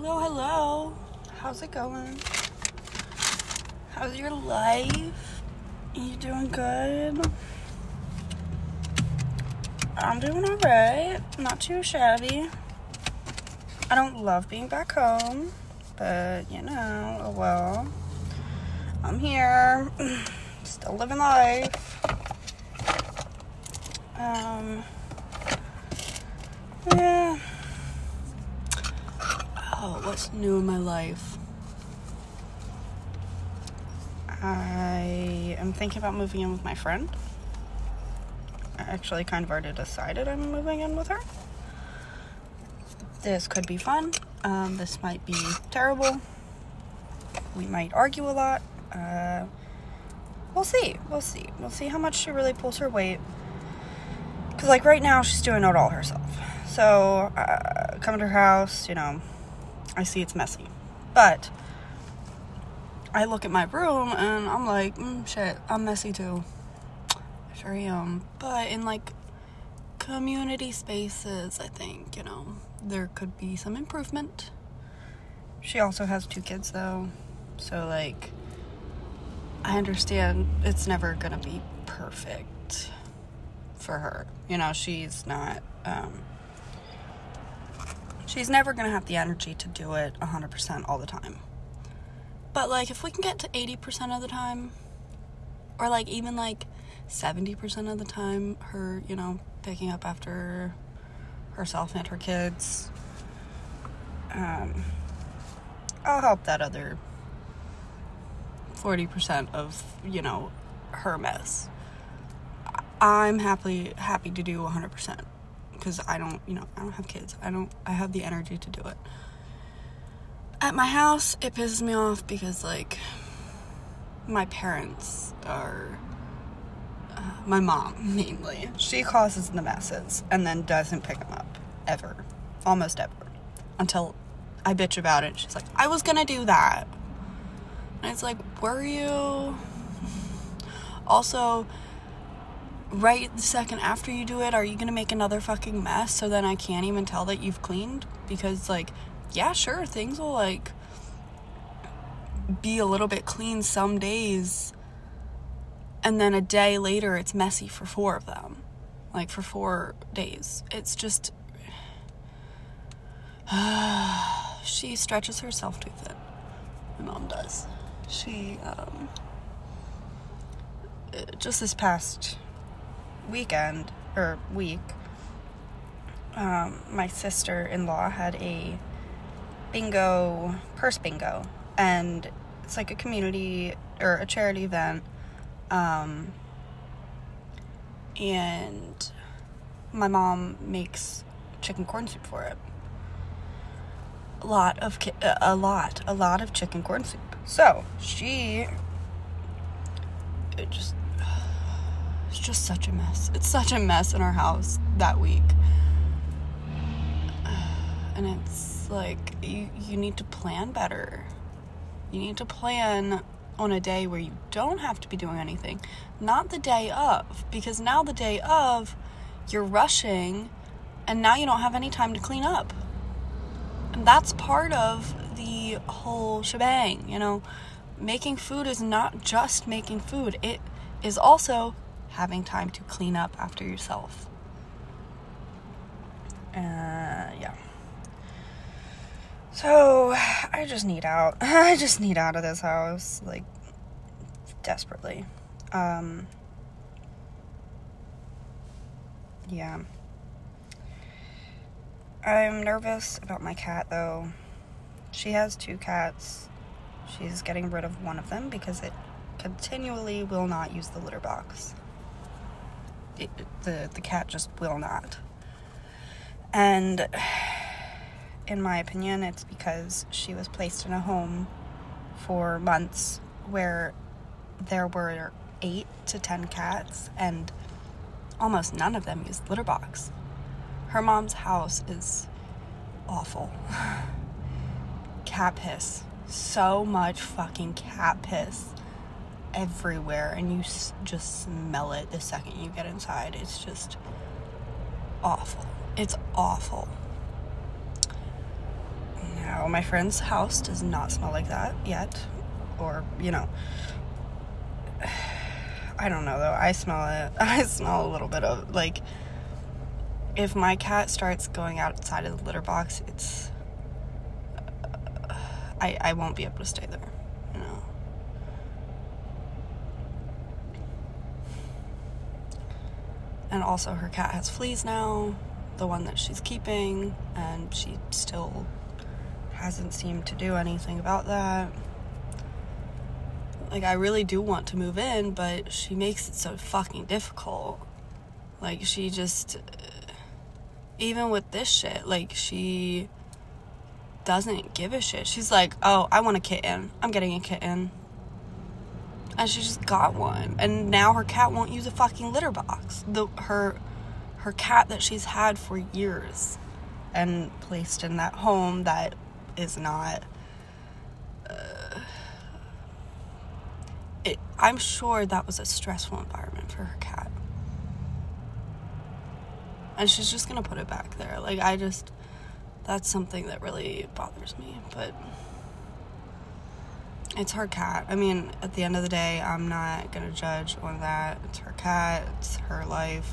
Hello, hello. How's it going? How's your life? You doing good? I'm doing alright. Not too shabby. I don't love being back home, but you know, oh well. I'm here. Still living life. Um, yeah. Oh, what's new in my life? I am thinking about moving in with my friend. I actually kind of already decided I'm moving in with her. This could be fun. Um, this might be terrible. We might argue a lot. Uh, we'll see. We'll see. We'll see how much she really pulls her weight. Because, like, right now, she's doing it all herself. So, uh, coming to her house, you know, I see it's messy. But I look at my room and I'm like, mm, shit, I'm messy too. I sure am. But in like community spaces, I think, you know, there could be some improvement. She also has two kids though. So, like, I understand it's never gonna be perfect for her. You know, she's not, um, she's never going to have the energy to do it 100% all the time. But like if we can get to 80% of the time or like even like 70% of the time her, you know, picking up after herself and her kids um I'll help that other 40% of, you know, her mess. I'm happy happy to do 100% because I don't, you know, I don't have kids. I don't, I have the energy to do it. At my house, it pisses me off because, like, my parents are, uh, my mom mainly. She causes the messes and then doesn't pick them up ever, almost ever, until I bitch about it. She's like, I was gonna do that. And it's like, were you? Also, right the second after you do it, are you gonna make another fucking mess so then I can't even tell that you've cleaned? Because, like, yeah, sure, things will, like, be a little bit clean some days, and then a day later it's messy for four of them. Like, for four days. It's just. she stretches herself too thin. My mom does. She, um. Just this past weekend or week, um, my sister in law had a bingo, purse bingo, and it's like a community or a charity event. Um, and my mom makes chicken corn soup for it. A lot of ki- a lot, a lot of chicken corn soup. So she just it's just such a mess. It's such a mess in our house that week. And it's like you you need to plan better. You need to plan on a day where you don't have to be doing anything, not the day of, because now the day of you're rushing and now you don't have any time to clean up. And that's part of the whole shebang, you know. Making food is not just making food. It is also having time to clean up after yourself. Uh, yeah. So, I just need out. I just need out of this house, like, desperately. Um, yeah. I'm nervous about my cat, though. She has two cats. She's getting rid of one of them because it continually will not use the litter box. It, the the cat just will not. And in my opinion, it's because she was placed in a home for months where there were 8 to 10 cats and almost none of them used litter box. Her mom's house is awful. cat piss. So much fucking cat piss everywhere and you s- just smell it the second you get inside. It's just awful. It's awful. Now. My friend's house does not smell like that yet. Or, you know. I don't know though. I smell it. I smell a little bit of like if my cat starts going outside of the litter box, it's I I won't be able to stay there, you know. And also her cat has fleas now, the one that she's keeping, and she still hasn't seemed to do anything about that. Like I really do want to move in, but she makes it so fucking difficult. Like she just even with this shit, like she doesn't give a shit. She's like, "Oh, I want a kitten. I'm getting a kitten." And she just got one. And now her cat won't use a fucking litter box. The her her cat that she's had for years and placed in that home that is not uh, it, I'm sure that was a stressful environment for her cat and she's just gonna put it back there. Like I just that's something that really bothers me, but it's her cat. I mean, at the end of the day, I'm not gonna judge on that. It's her cat, it's her life.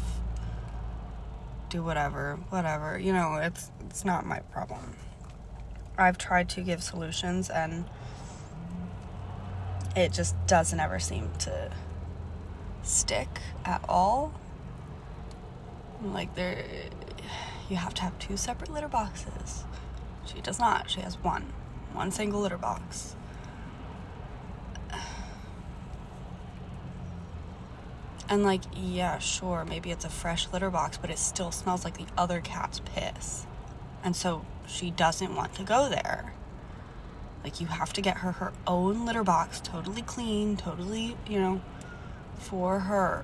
Do whatever, whatever. You know, it's it's not my problem. I've tried to give solutions and it just doesn't ever seem to stick at all. Like there, you have to have two separate litter boxes. She does not. She has one, one single litter box. And like, yeah, sure, maybe it's a fresh litter box, but it still smells like the other cat's piss. And so she doesn't want to go there. Like you have to get her her own litter box, totally clean, totally, you know, for her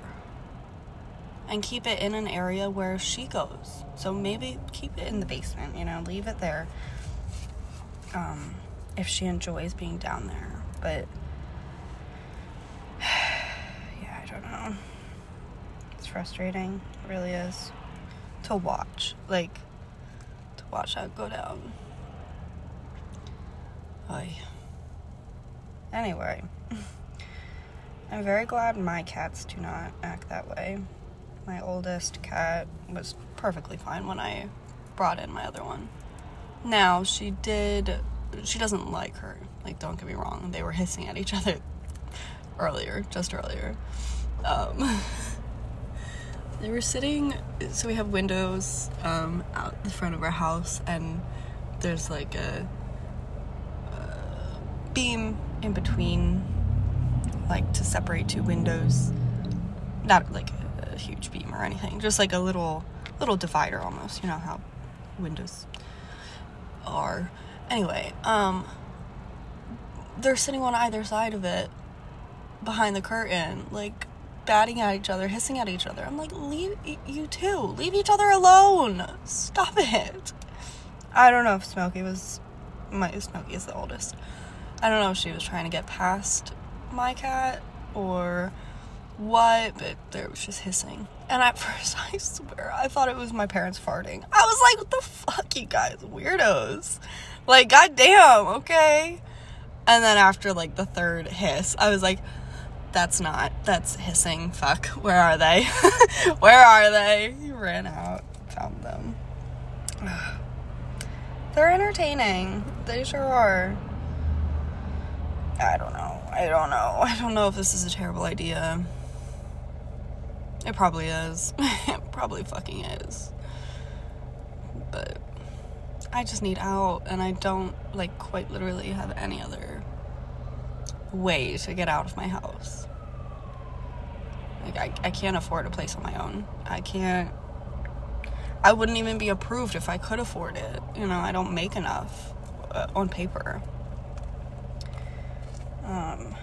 and keep it in an area where she goes. So maybe keep it in the basement, you know, leave it there. Um, if she enjoys being down there. But yeah, I don't know. It's frustrating. It really is. To watch. Like to watch that go down. Oy. Anyway. I'm very glad my cats do not act that way my oldest cat was perfectly fine when I brought in my other one. Now, she did, she doesn't like her. Like, don't get me wrong, they were hissing at each other earlier, just earlier. Um, they were sitting, so we have windows um, out the front of our house, and there's like a, a beam in between, like to separate two windows. Not like a huge beam or anything. Just like a little little divider almost. You know how windows are. Anyway, um they're sitting on either side of it behind the curtain, like batting at each other, hissing at each other. I'm like, leave you two, leave each other alone. Stop it. I don't know if Smokey was my Smokey is the oldest. I don't know if she was trying to get past my cat or what, but there was just hissing. And at first, I swear, I thought it was my parents farting. I was like, what the fuck, you guys, weirdos. Like, goddamn, okay. And then after like the third hiss, I was like, that's not, that's hissing. Fuck, where are they? where are they? You ran out, found them. They're entertaining. They sure are. I don't know. I don't know. I don't know if this is a terrible idea. It probably is. it probably fucking is. But I just need out and I don't like quite literally have any other way to get out of my house. Like I, I can't afford a place on my own. I can't I wouldn't even be approved if I could afford it. You know, I don't make enough uh, on paper. Um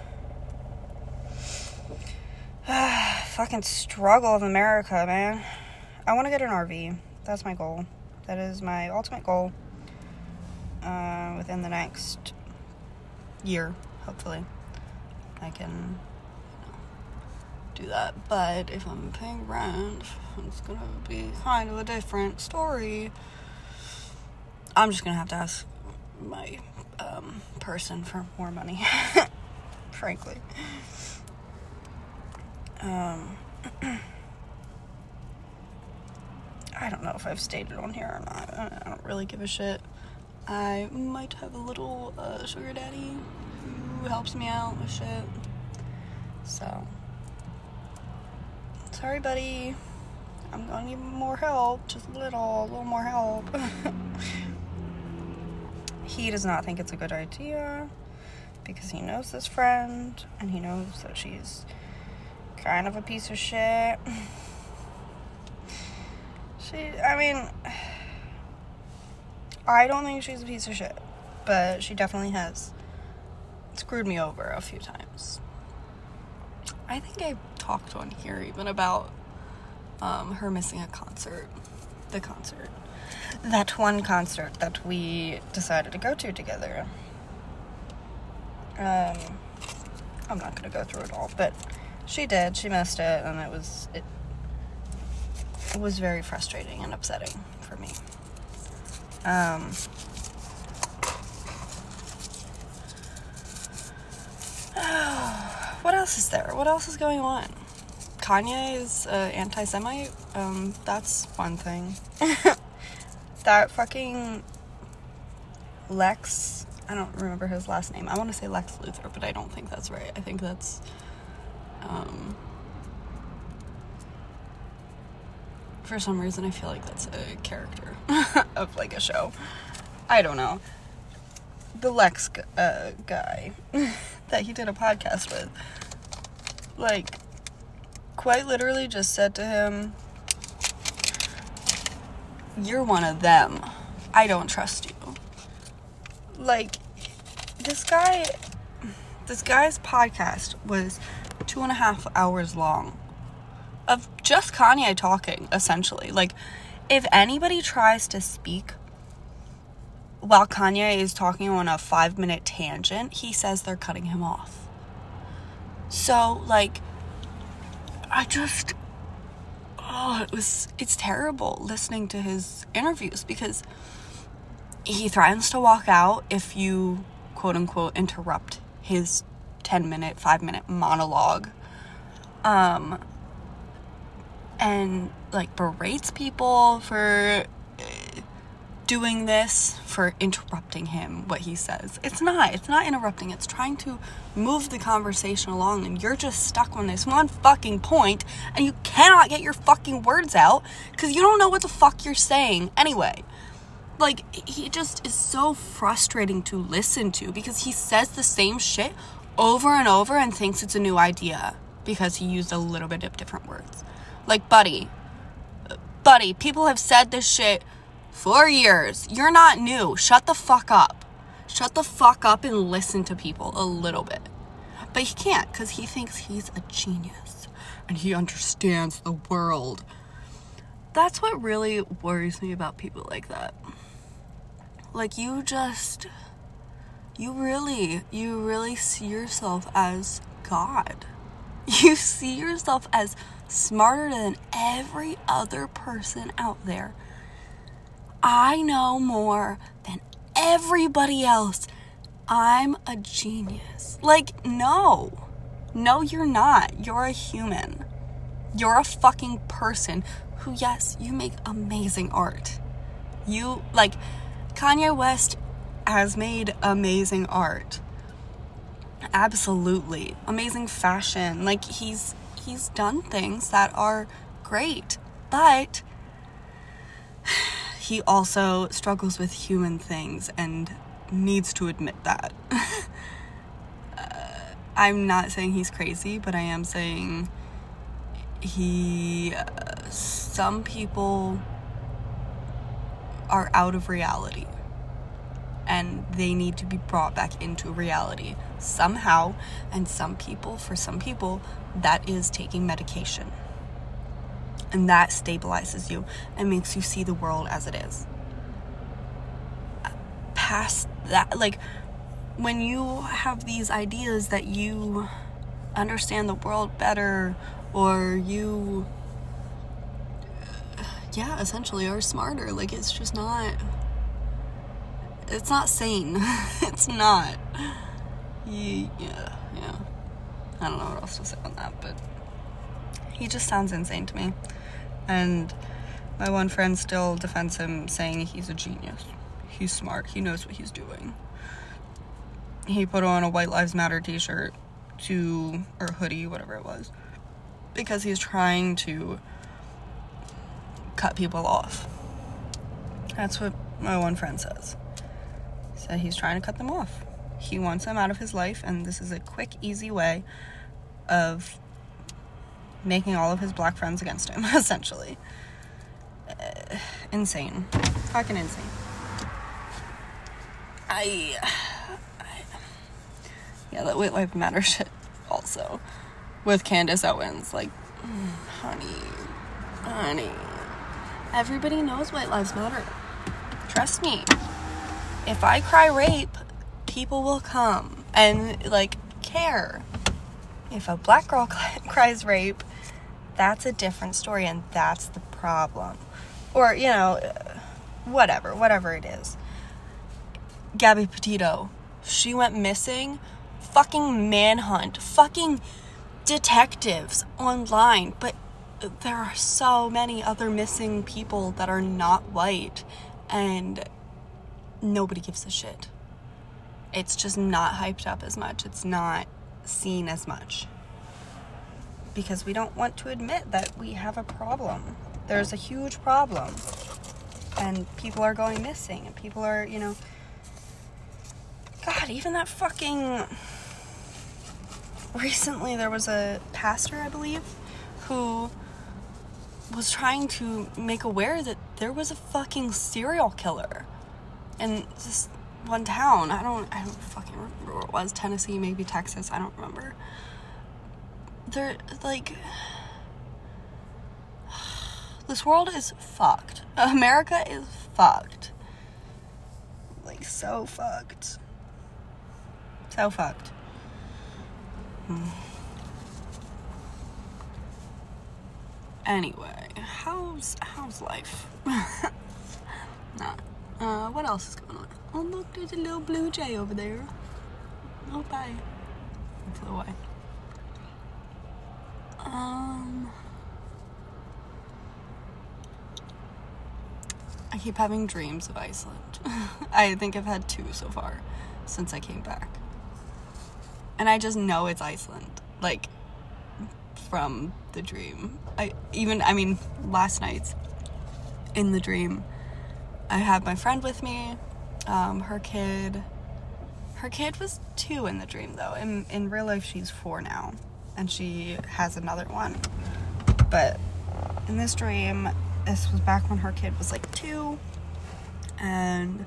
fucking struggle of America, man. I want to get an RV. That's my goal. That is my ultimate goal. Uh, within the next year, hopefully, I can do that. But if I'm paying rent, it's gonna be kind of a different story. I'm just gonna have to ask my um, person for more money, frankly. Um, I don't know if I've stated on here or not. I don't really give a shit. I might have a little uh, sugar daddy who helps me out with shit. So, sorry, buddy. I'm gonna need more help. Just a little, a little more help. he does not think it's a good idea because he knows this friend and he knows that she's kind of a piece of shit. She, I mean, I don't think she's a piece of shit, but she definitely has screwed me over a few times. I think I talked on here even about um, her missing a concert. The concert. That one concert that we decided to go to together. Um, I'm not gonna go through it all, but she did. She missed it, and it was it. It was very frustrating and upsetting for me. Um, what else is there? What else is going on? Kanye is uh, anti Semite. Um, that's one thing. that fucking Lex, I don't remember his last name. I want to say Lex Luthor, but I don't think that's right. I think that's. Um, for some reason, I feel like that's a character of like a show. I don't know. The Lex uh, guy that he did a podcast with, like, quite literally just said to him, You're one of them. I don't trust you. Like, this guy, this guy's podcast was two and a half hours long of just Kanye talking, essentially. Like, if anybody tries to speak while Kanye is talking on a five minute tangent, he says they're cutting him off. So, like, I just. Oh, it was. It's terrible listening to his interviews because he threatens to walk out if you, quote unquote, interrupt his 10 minute, 5 minute monologue. Um, and like berates people for doing this for interrupting him what he says. It's not. It's not interrupting. It's trying to move the conversation along and you're just stuck on this one fucking point and you cannot get your fucking words out because you don't know what the fuck you're saying anyway. Like he just is so frustrating to listen to because he says the same shit over and over and thinks it's a new idea because he used a little bit of different words. Like, buddy, buddy, people have said this shit for years. You're not new. Shut the fuck up. Shut the fuck up and listen to people a little bit. But he can't because he thinks he's a genius and he understands the world. That's what really worries me about people like that. Like, you just. You really, you really see yourself as God. You see yourself as smarter than every other person out there. I know more than everybody else. I'm a genius. Like, no. No, you're not. You're a human. You're a fucking person who, yes, you make amazing art. You, like, Kanye West has made amazing art. Absolutely. Amazing fashion. Like, he's he's done things that are great, but he also struggles with human things and needs to admit that. uh, I'm not saying he's crazy, but I am saying he. Uh, some people are out of reality and they need to be brought back into reality somehow. And some people, for some people, that is taking medication. And that stabilizes you and makes you see the world as it is. Past that, like, when you have these ideas that you understand the world better or you yeah essentially are smarter like it's just not it's not sane. it's not. Yeah, yeah. I don't know what else to say on that, but he just sounds insane to me. And my one friend still defends him, saying he's a genius. He's smart. He knows what he's doing. He put on a White Lives Matter t shirt to, or hoodie, whatever it was, because he's trying to cut people off. That's what my one friend says. Said he's trying to cut them off. He wants them out of his life, and this is a quick, easy way of making all of his black friends against him, essentially. Uh, insane. Fucking insane. I, I. Yeah, that White Lives Matter shit also. With Candace Owens. Like, honey. Honey. Everybody knows White Lives Matter. Trust me. If I cry rape, people will come and, like, care. If a black girl cries rape, that's a different story, and that's the problem. Or, you know, whatever, whatever it is. Gabby Petito, she went missing. Fucking manhunt. Fucking detectives online. But there are so many other missing people that are not white, and nobody gives a shit. It's just not hyped up as much. It's not seen as much. Because we don't want to admit that we have a problem. There's a huge problem. And people are going missing. And people are, you know. God, even that fucking. Recently, there was a pastor, I believe, who was trying to make aware that there was a fucking serial killer in this one town. I don't I don't fucking remember where it was. Tennessee, maybe Texas, I don't remember. They're like this world is fucked. America is fucked. Like so fucked. So fucked. Hmm. Anyway, how's how's life? nah. Uh, what else is going on? Oh look, there's a little blue jay over there. Oh bye. It flew away. Um. I keep having dreams of Iceland. I think I've had two so far since I came back. And I just know it's Iceland. Like, from the dream. I even I mean last night in the dream I had my friend with me. Um, her kid her kid was two in the dream though. In in real life she's four now. And she has another one. But in this dream, this was back when her kid was like two. And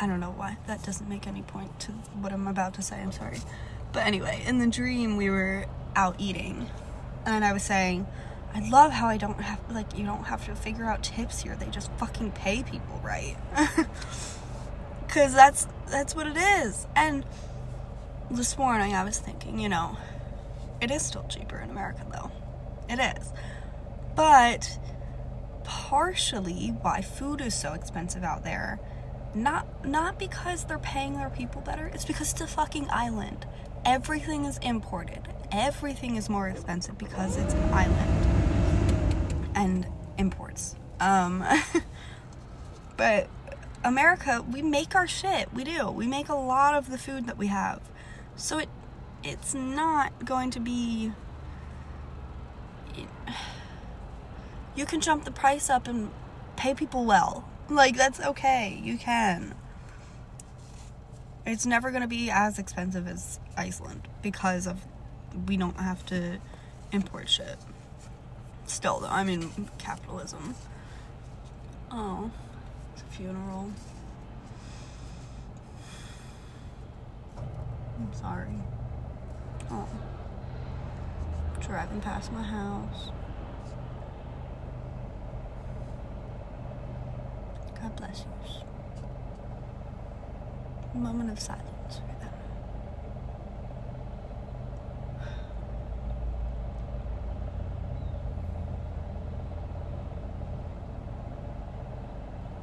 I don't know why. That doesn't make any point to what I'm about to say. I'm sorry. But anyway, in the dream, we were out eating. And I was saying, I love how I don't have, like, you don't have to figure out tips here. They just fucking pay people right. Because that's, that's what it is. And this morning I was thinking, you know, it is still cheaper in America, though. It is. But partially why food is so expensive out there not not because they're paying their people better it's because it's a fucking island everything is imported everything is more expensive because it's an island and imports. Um, but America, we make our shit. We do. We make a lot of the food that we have. So it it's not going to be you can jump the price up and pay people well. Like that's okay. You can. It's never going to be as expensive as Iceland because of we don't have to import shit. Still, though, I mean, capitalism. Oh, it's a funeral. I'm sorry. Oh. Driving past my house. God bless you. Moment of silence. For them.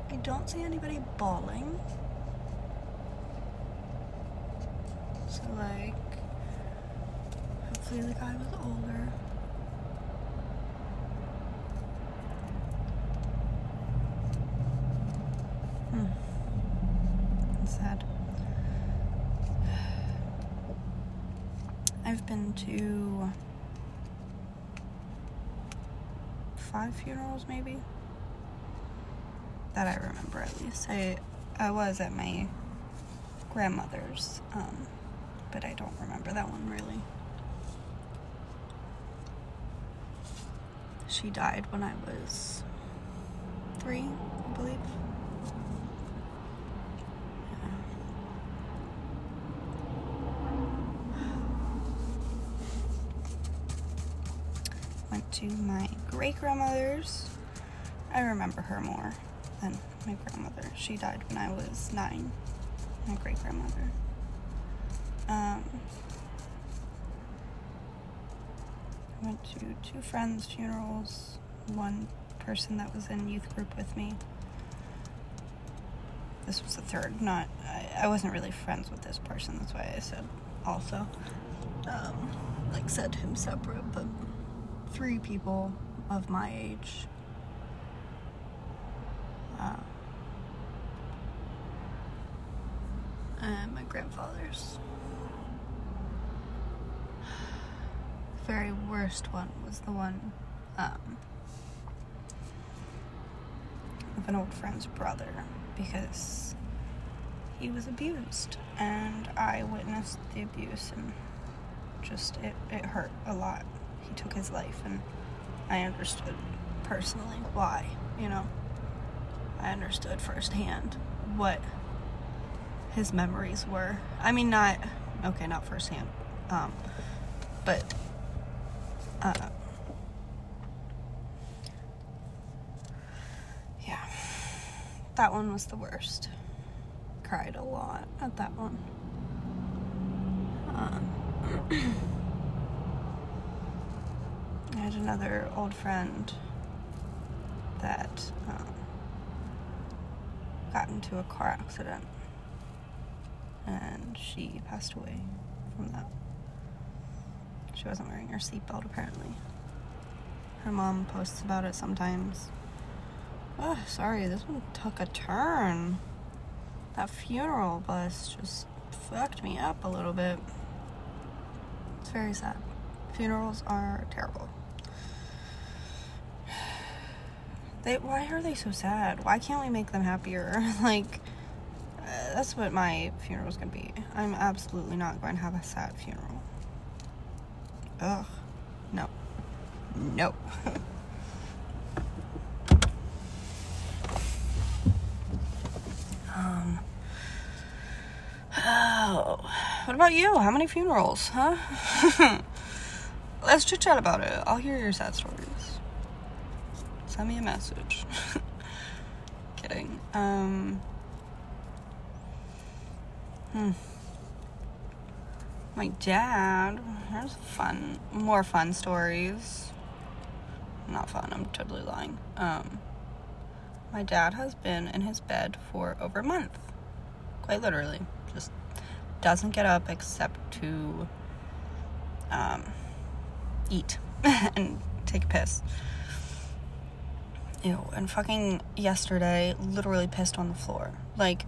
I don't see anybody bawling. like the guy was older. Hmm. Sad. I've been to five funerals maybe that I remember at least. I I was at my grandmother's, um, but I don't remember that one really. She died when I was three, I believe. Went to my great grandmother's. I remember her more than my grandmother. She died when I was nine. My great grandmother. Um, I went to two friends' funerals. One person that was in youth group with me. This was the third. Not I, I wasn't really friends with this person. That's why I said also. Um, like said him separate, but three people of my age. Uh, and my grandfather's. Very worst one was the one um, of an old friend's brother because he was abused and I witnessed the abuse and just it, it hurt a lot. He took his life and I understood personally why, you know. I understood firsthand what his memories were. I mean, not okay, not firsthand, um, but uh, yeah, that one was the worst. Cried a lot at that one. Um, I had another old friend that um, got into a car accident and she passed away from that. She wasn't wearing her seatbelt apparently. Her mom posts about it sometimes. Oh, sorry, this one took a turn. That funeral bus just fucked me up a little bit. It's very sad. Funerals are terrible. They, why are they so sad? Why can't we make them happier? like, uh, that's what my funeral is gonna be. I'm absolutely not going to have a sad funeral. Ugh. No. No. um. Oh. What about you? How many funerals, huh? Let's chit chat about it. I'll hear your sad stories. Send me a message. Kidding. Um. Hmm. My dad. There's fun, more fun stories. Not fun. I'm totally lying. Um. My dad has been in his bed for over a month. Quite literally. Just doesn't get up except to um, eat and take a piss. Ew. And fucking yesterday, literally pissed on the floor. Like,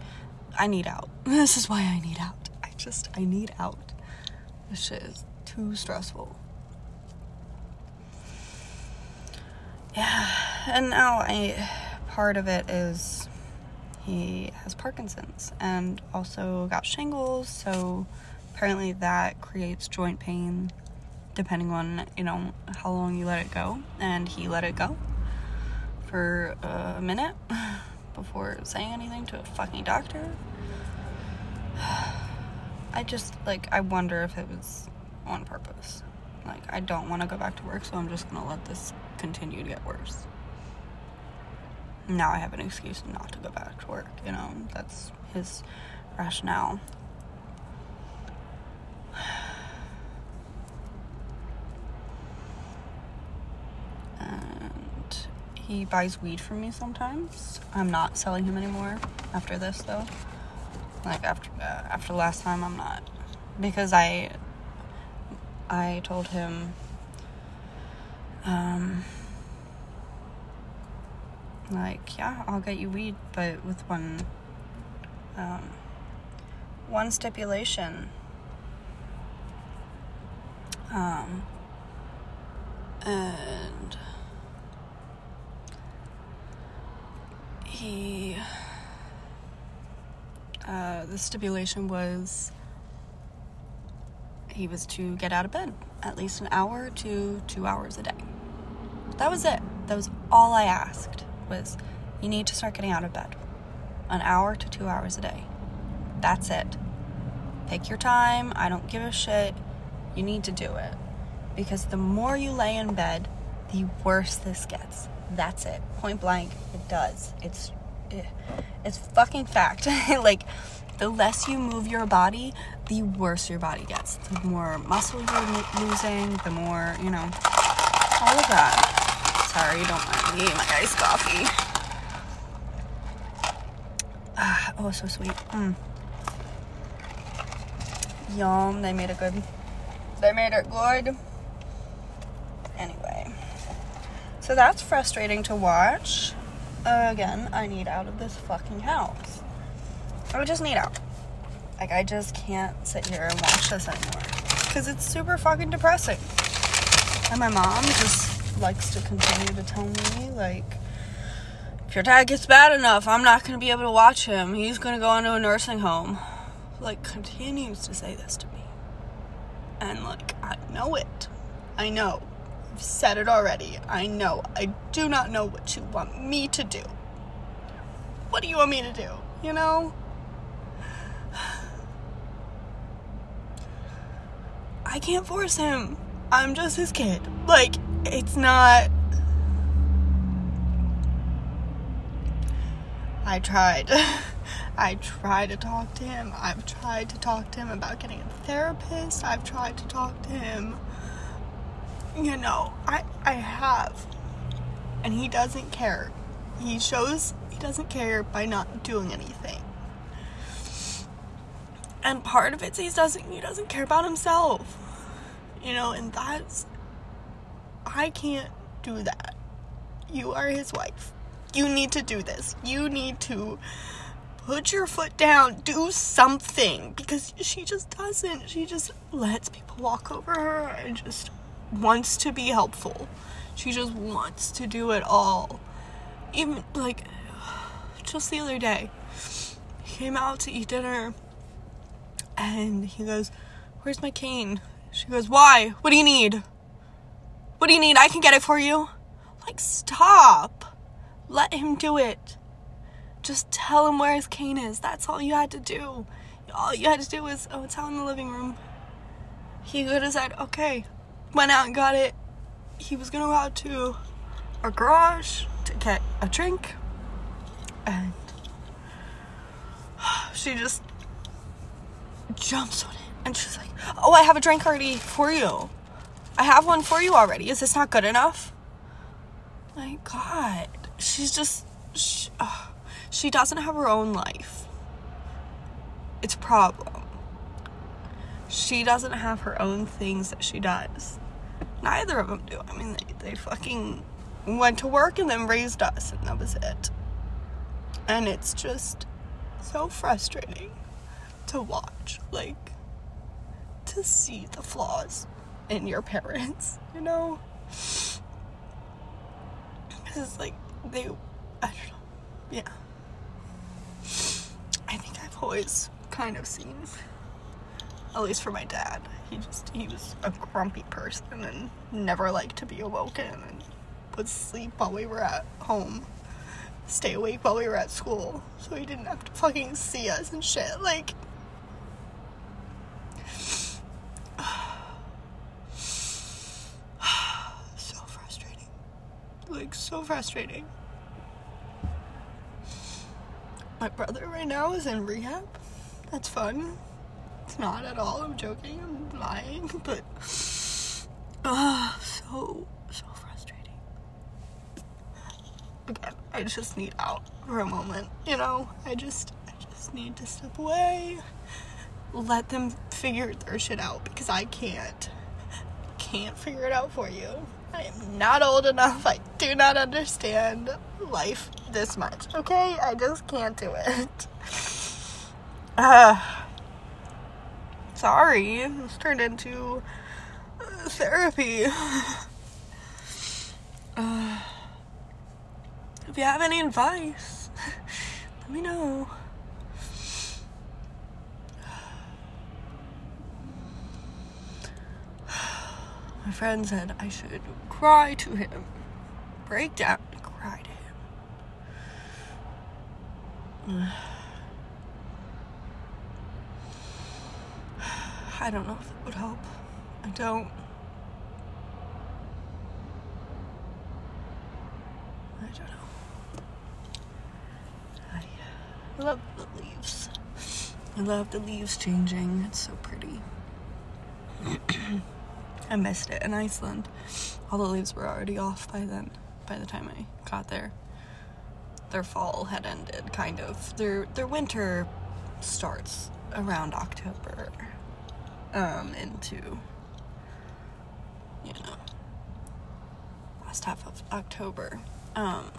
I need out. This is why I need out. I just, I need out. This shit is too stressful. Yeah. And now I, part of it is he has Parkinson's and also got shingles. So apparently that creates joint pain depending on, you know, how long you let it go. And he let it go for a minute before saying anything to a fucking doctor. I just, like, I wonder if it was on purpose. Like, I don't want to go back to work, so I'm just gonna let this continue to get worse. Now I have an excuse not to go back to work, you know? That's his rationale. And he buys weed from me sometimes. I'm not selling him anymore after this, though. Like after uh, after last time, I'm not. Because I I told him um like yeah I'll get you weed but with one um one stipulation. Um and he uh, the stipulation was he was to get out of bed at least an hour to two hours a day. That was it. That was all I asked was you need to start getting out of bed. An hour to two hours a day. That's it. Take your time. I don't give a shit. You need to do it. Because the more you lay in bed, the worse this gets. That's it. Point blank, it does. It's it, it's fucking fact. like the less you move your body, the worse your body gets. The more muscle you're losing, the more, you know, all of that. Sorry, don't mind me, my iced coffee. Ah, oh, so sweet. Mm. Yum, they made it good. They made it good. Anyway. So that's frustrating to watch. Uh, again, I need out of this fucking house. I just need out. Like, I just can't sit here and watch this anymore. Because it's super fucking depressing. And my mom just likes to continue to tell me, like, if your dad gets bad enough, I'm not going to be able to watch him. He's going to go into a nursing home. Like, continues to say this to me. And, like, I know it. I know. I've said it already. I know. I do not know what you want me to do. What do you want me to do? You know? I can't force him. I'm just his kid. Like, it's not. I tried. I tried to talk to him. I've tried to talk to him about getting a therapist. I've tried to talk to him. You know, I I have. And he doesn't care. He shows he doesn't care by not doing anything. And part of it he doesn't he doesn't care about himself. You know, and that's I can't do that. You are his wife. You need to do this. You need to put your foot down, do something because she just doesn't. She just lets people walk over her and just wants to be helpful. She just wants to do it all. Even like just the other day, he came out to eat dinner and he goes, Where's my cane? She goes, Why? What do you need? What do you need? I can get it for you. Like, stop. Let him do it. Just tell him where his cane is. That's all you had to do. All you had to do was, oh, it's out in the living room. He could have said, okay. Went out and got it. He was gonna go out to a garage to get a drink. And she just jumps on it. And she's like, oh, I have a drink already for you. I have one for you already. Is this not good enough? My God. She's just. She, uh, she doesn't have her own life. It's a problem. She doesn't have her own things that she does. Neither of them do. I mean, they, they fucking went to work and then raised us, and that was it. And it's just so frustrating to watch. Like, to see the flaws in your parents, you know? Because, like, they, I don't know, yeah. I think I've always kind of seen, at least for my dad, he just, he was a grumpy person and never liked to be awoken and would sleep while we were at home, stay awake while we were at school, so he didn't have to fucking see us and shit. Like, so frustrating. like so frustrating. My brother right now is in rehab. That's fun. It's not at all. I'm joking. I'm lying, but uh, so so frustrating. Again, I just need out for a moment. You know, I just I just need to step away, let them figure their shit out because I can't. Can't figure it out for you. I am not old enough. I do not understand life this much. Okay? I just can't do it. Uh, sorry. This turned into uh, therapy. Uh, if you have any advice, let me know. My friend said I should cry to him, break down and cry to him. I don't know if it would help. I don't. I don't know. I love the leaves. I love the leaves changing. It's so pretty. I missed it in Iceland. All the leaves were already off by then, by the time I got there. Their fall had ended, kind of. Their their winter starts around October. Um, into you know last half of October. Um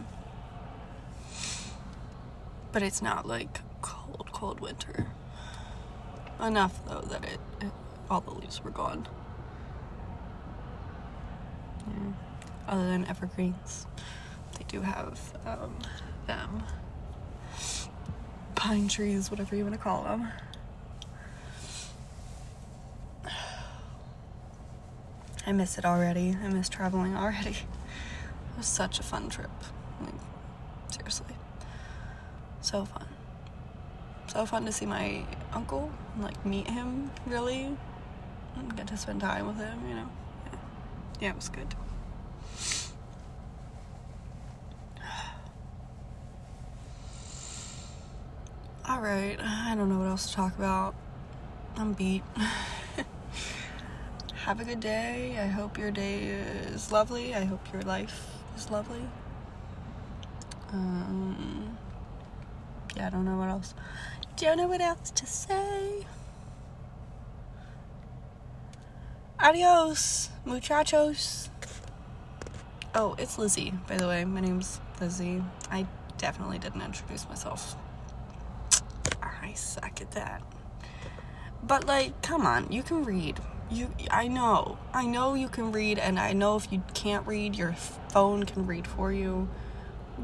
but it's not like cold, cold winter. Enough though that it, it all the leaves were gone. Yeah. Other than evergreens, they do have um, them. Pine trees, whatever you want to call them. I miss it already. I miss traveling already. It was such a fun trip. Like, seriously. So fun. So fun to see my uncle, and, like meet him really, and get to spend time with him, you know. Yeah, yeah it was good. All right, I don't know what else to talk about. I'm beat. Have a good day. I hope your day is lovely. I hope your life is lovely. Um, yeah, I don't know what else. Don't know what else to say. Adios, muchachos. Oh, it's Lizzie, by the way. My name's Lizzie. I definitely didn't introduce myself. I suck at that. But like, come on, you can read. You I know. I know you can read and I know if you can't read, your phone can read for you.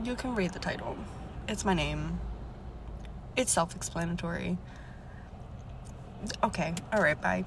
You can read the title. It's my name. It's self-explanatory. Okay. All right, bye.